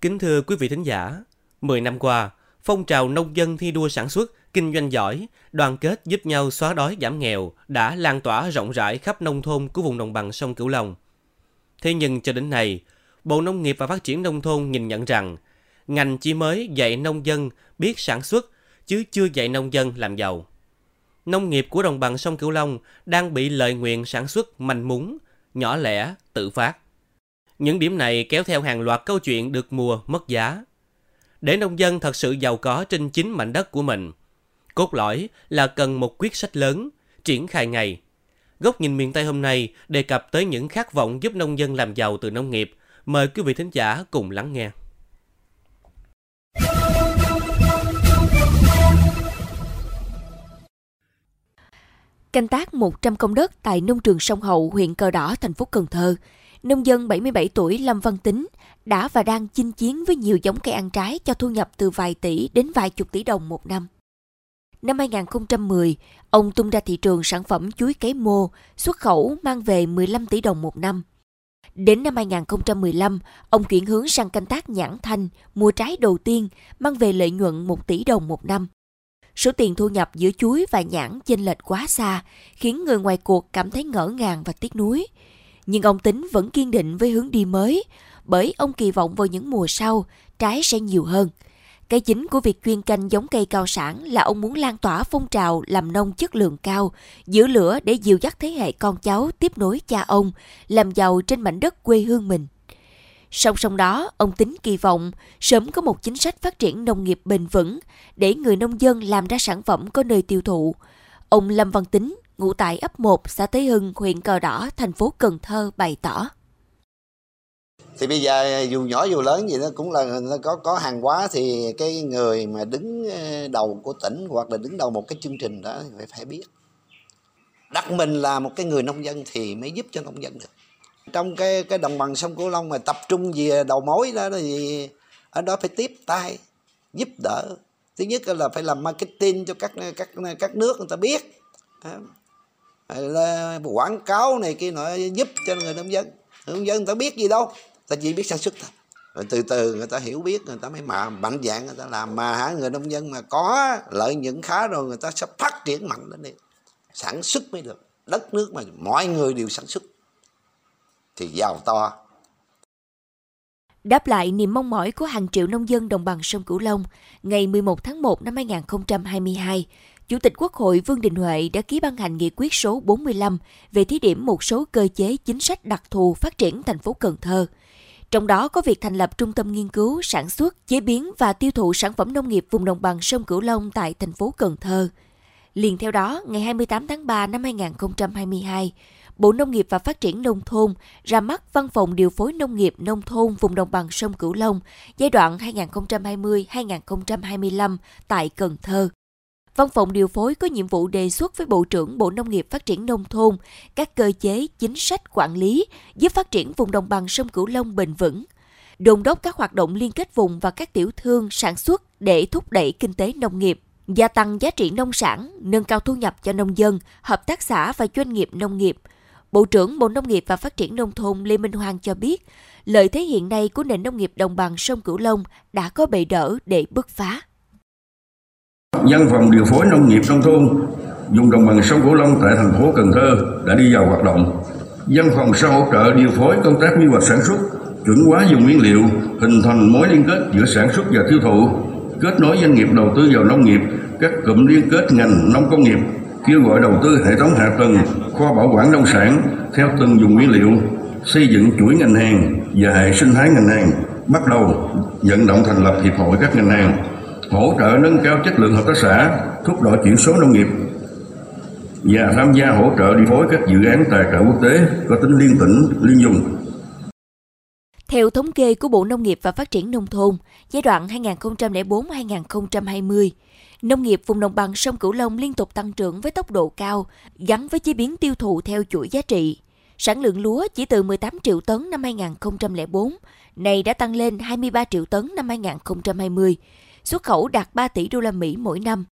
Kính thưa quý vị thính giả, 10 năm qua, phong trào nông dân thi đua sản xuất, kinh doanh giỏi, đoàn kết giúp nhau xóa đói giảm nghèo đã lan tỏa rộng rãi khắp nông thôn của vùng đồng bằng sông Cửu Long. Thế nhưng cho đến nay, Bộ Nông nghiệp và Phát triển Nông thôn nhìn nhận rằng ngành chỉ mới dạy nông dân biết sản xuất chứ chưa dạy nông dân làm giàu. Nông nghiệp của đồng bằng sông Cửu Long đang bị lợi nguyện sản xuất manh mún, nhỏ lẻ, tự phát. Những điểm này kéo theo hàng loạt câu chuyện được mua mất giá. Để nông dân thật sự giàu có trên chính mảnh đất của mình, cốt lõi là cần một quyết sách lớn, triển khai ngay. Góc nhìn miền Tây hôm nay đề cập tới những khát vọng giúp nông dân làm giàu từ nông nghiệp. Mời quý vị thính giả cùng lắng nghe. Canh tác 100 công đất tại nông trường sông Hậu, huyện Cờ Đỏ, thành phố Cần Thơ. Nông dân 77 tuổi Lâm Văn Tính đã và đang chinh chiến với nhiều giống cây ăn trái cho thu nhập từ vài tỷ đến vài chục tỷ đồng một năm. Năm 2010, ông tung ra thị trường sản phẩm chuối cấy mô, xuất khẩu mang về 15 tỷ đồng một năm. Đến năm 2015, ông chuyển hướng sang canh tác nhãn thanh, mua trái đầu tiên, mang về lợi nhuận 1 tỷ đồng một năm. Số tiền thu nhập giữa chuối và nhãn chênh lệch quá xa, khiến người ngoài cuộc cảm thấy ngỡ ngàng và tiếc nuối. Nhưng ông Tính vẫn kiên định với hướng đi mới, bởi ông kỳ vọng vào những mùa sau, trái sẽ nhiều hơn. Cái chính của việc chuyên canh giống cây cao sản là ông muốn lan tỏa phong trào làm nông chất lượng cao, giữ lửa để dìu dắt thế hệ con cháu tiếp nối cha ông, làm giàu trên mảnh đất quê hương mình. Song song đó, ông Tính kỳ vọng sớm có một chính sách phát triển nông nghiệp bền vững để người nông dân làm ra sản phẩm có nơi tiêu thụ. Ông Lâm Văn Tính, ngụ tại ấp 1, xã Tế Hưng, huyện Cờ Đỏ, thành phố Cần Thơ bày tỏ. Thì bây giờ dù nhỏ dù lớn gì nó cũng là nó có có hàng hóa thì cái người mà đứng ờ, đầu của tỉnh hoặc là đứng đầu một cái chương trình đó phải phải biết. Đặt mình là một cái người nông dân thì mới giúp cho nông dân được trong cái cái đồng bằng sông cửu long mà tập trung về đầu mối đó thì ở đó phải tiếp tay giúp đỡ thứ nhất là phải làm marketing cho các các các nước người ta biết quảng cáo này kia nọ giúp cho người nông dân. Người nông dân người ta biết gì đâu ta chỉ biết sản xuất thôi. Rồi từ từ người ta hiểu biết người ta mới mà mạnh dạng người ta làm mà hả? Người nông dân mà có lợi nhuận khá rồi người ta sẽ phát triển mạnh lên đi sản xuất mới được đất nước mà mọi người đều sản xuất. Thì giàu to. Đáp lại niềm mong mỏi của hàng triệu nông dân đồng bằng sông Cửu Long, ngày 11 tháng 1 năm 2022, Chủ tịch Quốc hội Vương Đình Huệ đã ký ban hành nghị quyết số 45 về thí điểm một số cơ chế chính sách đặc thù phát triển thành phố Cần Thơ. Trong đó có việc thành lập trung tâm nghiên cứu, sản xuất, chế biến và tiêu thụ sản phẩm nông nghiệp vùng đồng bằng sông Cửu Long tại thành phố Cần Thơ. Liền theo đó, ngày 28 tháng 3 năm 2022, Bộ Nông nghiệp và Phát triển Nông thôn ra mắt Văn phòng Điều phối Nông nghiệp Nông thôn vùng đồng bằng sông Cửu Long giai đoạn 2020-2025 tại Cần Thơ. Văn phòng điều phối có nhiệm vụ đề xuất với Bộ trưởng Bộ Nông nghiệp Phát triển Nông thôn các cơ chế, chính sách quản lý giúp phát triển vùng đồng bằng sông Cửu Long bền vững, đồn đốc các hoạt động liên kết vùng và các tiểu thương sản xuất để thúc đẩy kinh tế nông nghiệp gia tăng giá trị nông sản, nâng cao thu nhập cho nông dân, hợp tác xã và doanh nghiệp nông nghiệp – Bộ trưởng Bộ Nông nghiệp và Phát triển Nông thôn Lê Minh Hoàng cho biết, lợi thế hiện nay của nền nông nghiệp đồng bằng sông Cửu Long đã có bệ đỡ để bứt phá. Văn phòng điều phối nông nghiệp nông thôn dùng đồng bằng sông Cửu Long tại thành phố Cần Thơ đã đi vào hoạt động. Văn phòng sẽ hỗ trợ điều phối công tác quy hoạch sản xuất, chuẩn hóa dùng nguyên liệu, hình thành mối liên kết giữa sản xuất và tiêu thụ, kết nối doanh nghiệp đầu tư vào nông nghiệp, các cụm liên kết ngành nông công nghiệp kêu gọi đầu tư hệ thống hạ tầng, kho bảo quản nông sản theo từng vùng nguyên liệu, xây dựng chuỗi ngành hàng và hệ sinh thái ngành hàng, bắt đầu vận động thành lập hiệp hội các ngành hàng, hỗ trợ nâng cao chất lượng hợp tác xã, thúc đẩy chuyển số nông nghiệp và tham gia hỗ trợ điều phối các dự án tài trợ quốc tế có tính liên tỉnh, liên dùng. Theo thống kê của Bộ Nông nghiệp và Phát triển Nông thôn, giai đoạn 2004-2020, Nông nghiệp vùng đồng bằng sông Cửu Long liên tục tăng trưởng với tốc độ cao, gắn với chế biến tiêu thụ theo chuỗi giá trị. Sản lượng lúa chỉ từ 18 triệu tấn năm 2004, này đã tăng lên 23 triệu tấn năm 2020. Xuất khẩu đạt 3 tỷ đô la Mỹ mỗi năm.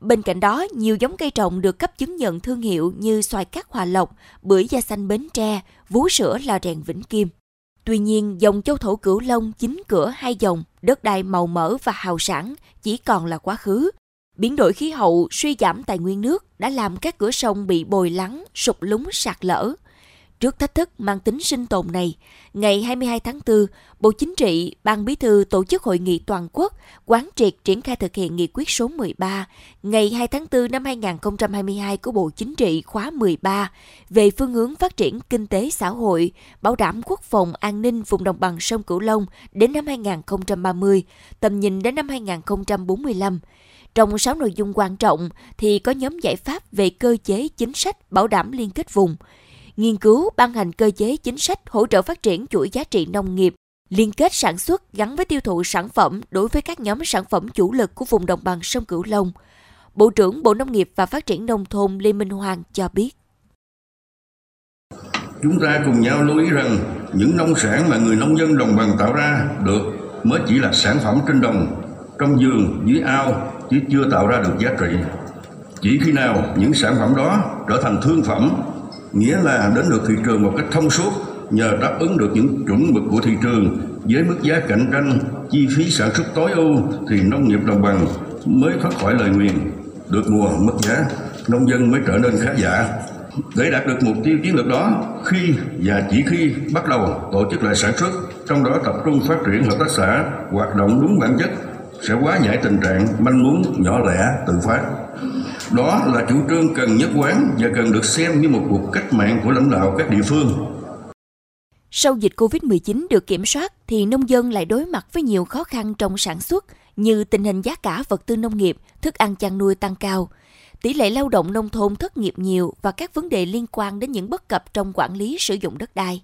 Bên cạnh đó, nhiều giống cây trồng được cấp chứng nhận thương hiệu như xoài cát Hòa Lộc, bưởi da xanh Bến Tre, vú sữa là rèn Vĩnh Kim. Tuy nhiên, dòng châu thổ Cửu Long chính cửa hai dòng, đất đai màu mỡ và hào sản chỉ còn là quá khứ. Biến đổi khí hậu, suy giảm tài nguyên nước đã làm các cửa sông bị bồi lắng, sụp lún sạt lở. Trước thách thức mang tính sinh tồn này, ngày 22 tháng 4, Bộ Chính trị, Ban Bí thư tổ chức hội nghị toàn quốc quán triệt triển khai thực hiện nghị quyết số 13 ngày 2 tháng 4 năm 2022 của Bộ Chính trị khóa 13 về phương hướng phát triển kinh tế xã hội, bảo đảm quốc phòng an ninh vùng đồng bằng sông Cửu Long đến năm 2030, tầm nhìn đến năm 2045. Trong 6 nội dung quan trọng thì có nhóm giải pháp về cơ chế chính sách bảo đảm liên kết vùng, nghiên cứu ban hành cơ chế chính sách hỗ trợ phát triển chuỗi giá trị nông nghiệp, liên kết sản xuất gắn với tiêu thụ sản phẩm đối với các nhóm sản phẩm chủ lực của vùng đồng bằng sông Cửu Long. Bộ trưởng Bộ Nông nghiệp và Phát triển Nông thôn Lê Minh Hoàng cho biết. Chúng ta cùng nhau lưu ý rằng những nông sản mà người nông dân đồng bằng tạo ra được mới chỉ là sản phẩm trên đồng, trong giường, dưới ao, chứ chưa tạo ra được giá trị. Chỉ khi nào những sản phẩm đó trở thành thương phẩm nghĩa là đến được thị trường một cách thông suốt nhờ đáp ứng được những chuẩn mực của thị trường với mức giá cạnh tranh, chi phí sản xuất tối ưu thì nông nghiệp đồng bằng mới thoát khỏi lời nguyền. Được mùa mất giá, nông dân mới trở nên khá giả. Để đạt được mục tiêu chiến lược đó, khi và chỉ khi bắt đầu tổ chức lại sản xuất, trong đó tập trung phát triển hợp tác xã hoạt động đúng bản chất sẽ quá giải tình trạng manh muốn nhỏ lẻ tự phát đó là chủ trương cần nhất quán và cần được xem như một cuộc cách mạng của lãnh đạo các địa phương. Sau dịch Covid-19 được kiểm soát thì nông dân lại đối mặt với nhiều khó khăn trong sản xuất như tình hình giá cả vật tư nông nghiệp, thức ăn chăn nuôi tăng cao, tỷ lệ lao động nông thôn thất nghiệp nhiều và các vấn đề liên quan đến những bất cập trong quản lý sử dụng đất đai.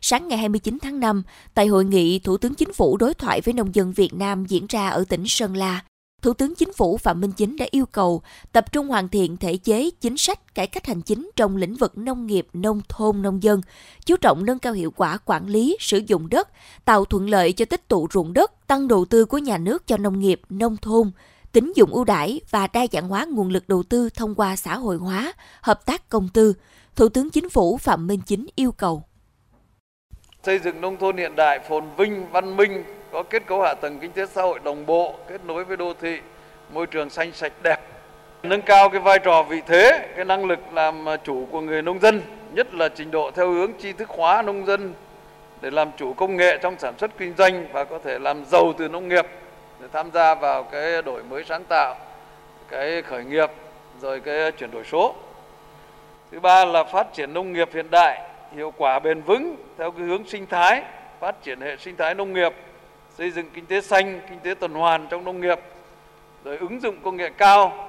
Sáng ngày 29 tháng 5, tại hội nghị Thủ tướng Chính phủ đối thoại với nông dân Việt Nam diễn ra ở tỉnh Sơn La, Thủ tướng Chính phủ Phạm Minh Chính đã yêu cầu tập trung hoàn thiện thể chế, chính sách, cải cách hành chính trong lĩnh vực nông nghiệp, nông thôn, nông dân, chú trọng nâng cao hiệu quả quản lý, sử dụng đất, tạo thuận lợi cho tích tụ ruộng đất, tăng đầu tư của nhà nước cho nông nghiệp, nông thôn, tính dụng ưu đãi và đa dạng hóa nguồn lực đầu tư thông qua xã hội hóa, hợp tác công tư. Thủ tướng Chính phủ Phạm Minh Chính yêu cầu xây dựng nông thôn hiện đại phồn vinh văn minh có kết cấu hạ tầng kinh tế xã hội đồng bộ, kết nối với đô thị, môi trường xanh sạch đẹp. Nâng cao cái vai trò vị thế, cái năng lực làm à, chủ của người nông dân, nhất là trình độ theo hướng tri thức hóa nông dân để làm chủ công nghệ trong sản xuất kinh doanh và có thể làm giàu từ nông nghiệp, để tham gia vào cái đổi mới sáng tạo, cái khởi nghiệp, rồi cái chuyển đổi số. Thứ ba là phát triển nông nghiệp hiện đại, hiệu quả bền vững theo cái hướng sinh thái, phát triển hệ sinh thái nông nghiệp xây dựng kinh tế xanh, kinh tế tuần hoàn trong nông nghiệp, rồi ứng dụng công nghệ cao,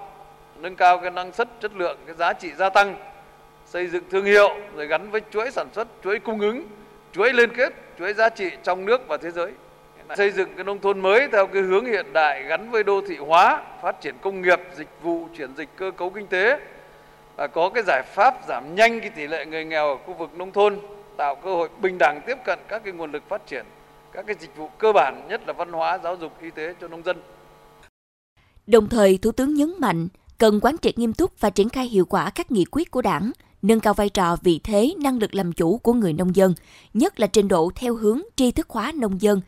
nâng cao cái năng suất, chất lượng, cái giá trị gia tăng, xây dựng thương hiệu, rồi gắn với chuỗi sản xuất, chuỗi cung ứng, chuỗi liên kết, chuỗi giá trị trong nước và thế giới. Xây dựng cái nông thôn mới theo cái hướng hiện đại gắn với đô thị hóa, phát triển công nghiệp, dịch vụ, chuyển dịch cơ cấu kinh tế và có cái giải pháp giảm nhanh cái tỷ lệ người nghèo ở khu vực nông thôn, tạo cơ hội bình đẳng tiếp cận các cái nguồn lực phát triển các cái dịch vụ cơ bản nhất là văn hóa, giáo dục, y tế cho nông dân. Đồng thời, Thủ tướng nhấn mạnh cần quán triệt nghiêm túc và triển khai hiệu quả các nghị quyết của Đảng, nâng cao vai trò vị thế, năng lực làm chủ của người nông dân, nhất là trình độ theo hướng tri thức hóa nông dân.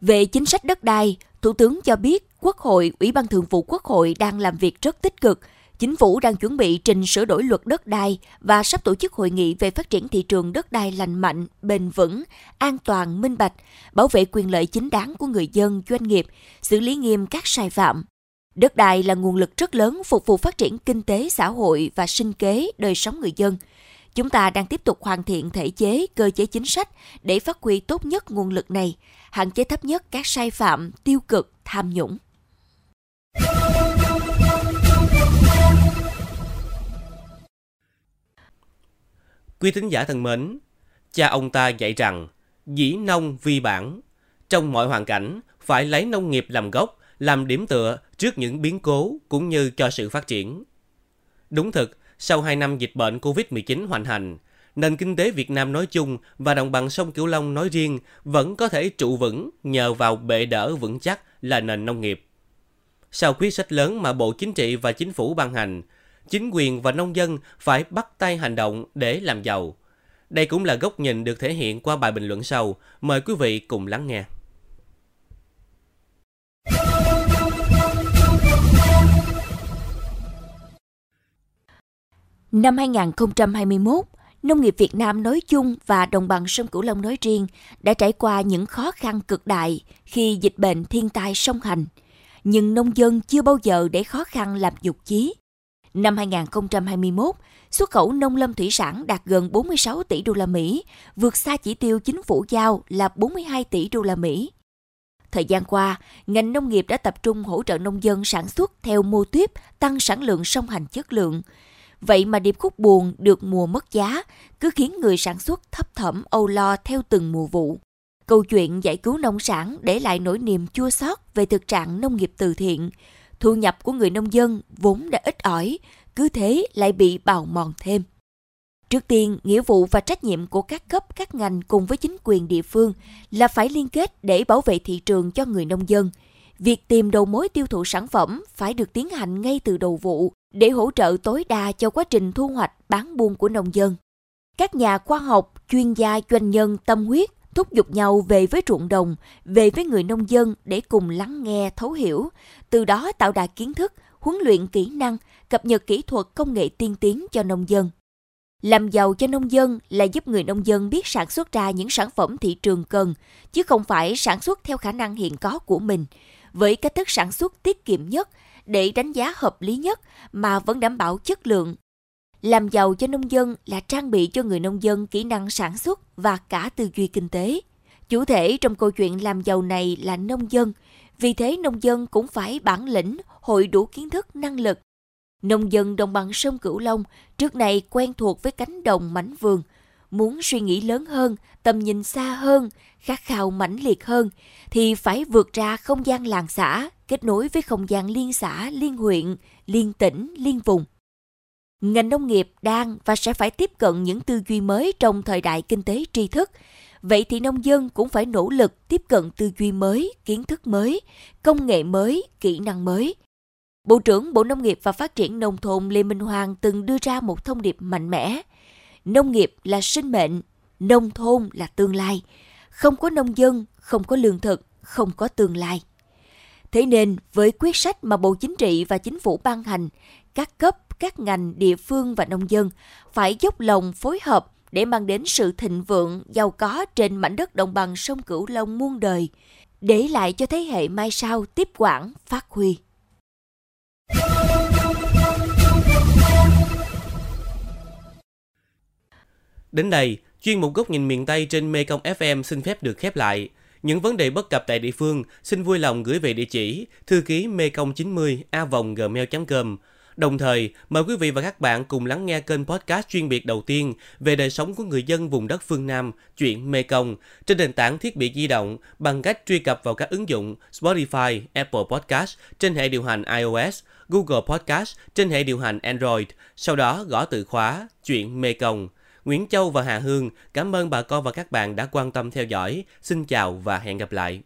Về chính sách đất đai, Thủ tướng cho biết Quốc hội, Ủy ban Thường vụ Quốc hội đang làm việc rất tích cực, Chính phủ đang chuẩn bị trình sửa đổi luật đất đai và sắp tổ chức hội nghị về phát triển thị trường đất đai lành mạnh, bền vững, an toàn, minh bạch, bảo vệ quyền lợi chính đáng của người dân, doanh nghiệp, xử lý nghiêm các sai phạm. Đất đai là nguồn lực rất lớn phục vụ phát triển kinh tế xã hội và sinh kế đời sống người dân. Chúng ta đang tiếp tục hoàn thiện thể chế, cơ chế chính sách để phát huy tốt nhất nguồn lực này, hạn chế thấp nhất các sai phạm, tiêu cực, tham nhũng. Quý thính giả thân mến, cha ông ta dạy rằng, dĩ nông vi bản. Trong mọi hoàn cảnh, phải lấy nông nghiệp làm gốc, làm điểm tựa trước những biến cố cũng như cho sự phát triển. Đúng thực, sau 2 năm dịch bệnh COVID-19 hoành hành, nền kinh tế Việt Nam nói chung và đồng bằng sông Cửu Long nói riêng vẫn có thể trụ vững nhờ vào bệ đỡ vững chắc là nền nông nghiệp. Sau quyết sách lớn mà Bộ Chính trị và Chính phủ ban hành, chính quyền và nông dân phải bắt tay hành động để làm giàu. Đây cũng là góc nhìn được thể hiện qua bài bình luận sau. Mời quý vị cùng lắng nghe. Năm 2021, nông nghiệp Việt Nam nói chung và đồng bằng sông Cửu Long nói riêng đã trải qua những khó khăn cực đại khi dịch bệnh thiên tai song hành. Nhưng nông dân chưa bao giờ để khó khăn làm dục chí. Năm 2021, xuất khẩu nông lâm thủy sản đạt gần 46 tỷ đô la Mỹ, vượt xa chỉ tiêu chính phủ giao là 42 tỷ đô la Mỹ. Thời gian qua, ngành nông nghiệp đã tập trung hỗ trợ nông dân sản xuất theo mô tuyếp tăng sản lượng song hành chất lượng. Vậy mà điệp khúc buồn được mùa mất giá, cứ khiến người sản xuất thấp thỏm âu lo theo từng mùa vụ. Câu chuyện giải cứu nông sản để lại nỗi niềm chua xót về thực trạng nông nghiệp từ thiện. Thu nhập của người nông dân vốn đã ít ỏi, cứ thế lại bị bào mòn thêm. Trước tiên, nghĩa vụ và trách nhiệm của các cấp, các ngành cùng với chính quyền địa phương là phải liên kết để bảo vệ thị trường cho người nông dân. Việc tìm đầu mối tiêu thụ sản phẩm phải được tiến hành ngay từ đầu vụ để hỗ trợ tối đa cho quá trình thu hoạch bán buôn của nông dân. Các nhà khoa học, chuyên gia, doanh nhân tâm huyết thúc giục nhau về với ruộng đồng, về với người nông dân để cùng lắng nghe, thấu hiểu, từ đó tạo đà kiến thức, huấn luyện kỹ năng, cập nhật kỹ thuật công nghệ tiên tiến cho nông dân. Làm giàu cho nông dân là giúp người nông dân biết sản xuất ra những sản phẩm thị trường cần, chứ không phải sản xuất theo khả năng hiện có của mình, với cách thức sản xuất tiết kiệm nhất để đánh giá hợp lý nhất mà vẫn đảm bảo chất lượng. Làm giàu cho nông dân là trang bị cho người nông dân kỹ năng sản xuất và cả tư duy kinh tế. Chủ thể trong câu chuyện làm giàu này là nông dân, vì thế nông dân cũng phải bản lĩnh, hội đủ kiến thức, năng lực Nông dân đồng bằng sông Cửu Long trước này quen thuộc với cánh đồng mảnh vườn, muốn suy nghĩ lớn hơn, tầm nhìn xa hơn, khát khao mãnh liệt hơn thì phải vượt ra không gian làng xã, kết nối với không gian liên xã, liên huyện, liên tỉnh, liên vùng. Ngành nông nghiệp đang và sẽ phải tiếp cận những tư duy mới trong thời đại kinh tế tri thức. Vậy thì nông dân cũng phải nỗ lực tiếp cận tư duy mới, kiến thức mới, công nghệ mới, kỹ năng mới – Bộ trưởng Bộ Nông nghiệp và Phát triển Nông thôn Lê Minh Hoàng từng đưa ra một thông điệp mạnh mẽ. Nông nghiệp là sinh mệnh, nông thôn là tương lai. Không có nông dân, không có lương thực, không có tương lai. Thế nên, với quyết sách mà Bộ Chính trị và Chính phủ ban hành, các cấp, các ngành, địa phương và nông dân phải dốc lòng phối hợp để mang đến sự thịnh vượng, giàu có trên mảnh đất đồng bằng sông Cửu Long muôn đời, để lại cho thế hệ mai sau tiếp quản, phát huy. Đến đây, chuyên mục góc nhìn miền Tây trên Mekong FM xin phép được khép lại. Những vấn đề bất cập tại địa phương xin vui lòng gửi về địa chỉ thư ký mekong 90 a gmail.com. Đồng thời, mời quý vị và các bạn cùng lắng nghe kênh podcast chuyên biệt đầu tiên về đời sống của người dân vùng đất phương Nam, chuyện Mekong, trên nền tảng thiết bị di động bằng cách truy cập vào các ứng dụng Spotify, Apple Podcast trên hệ điều hành iOS, Google Podcast trên hệ điều hành Android, sau đó gõ từ khóa chuyện Mekong. Nguyễn Châu và Hà Hương, cảm ơn bà con và các bạn đã quan tâm theo dõi. Xin chào và hẹn gặp lại.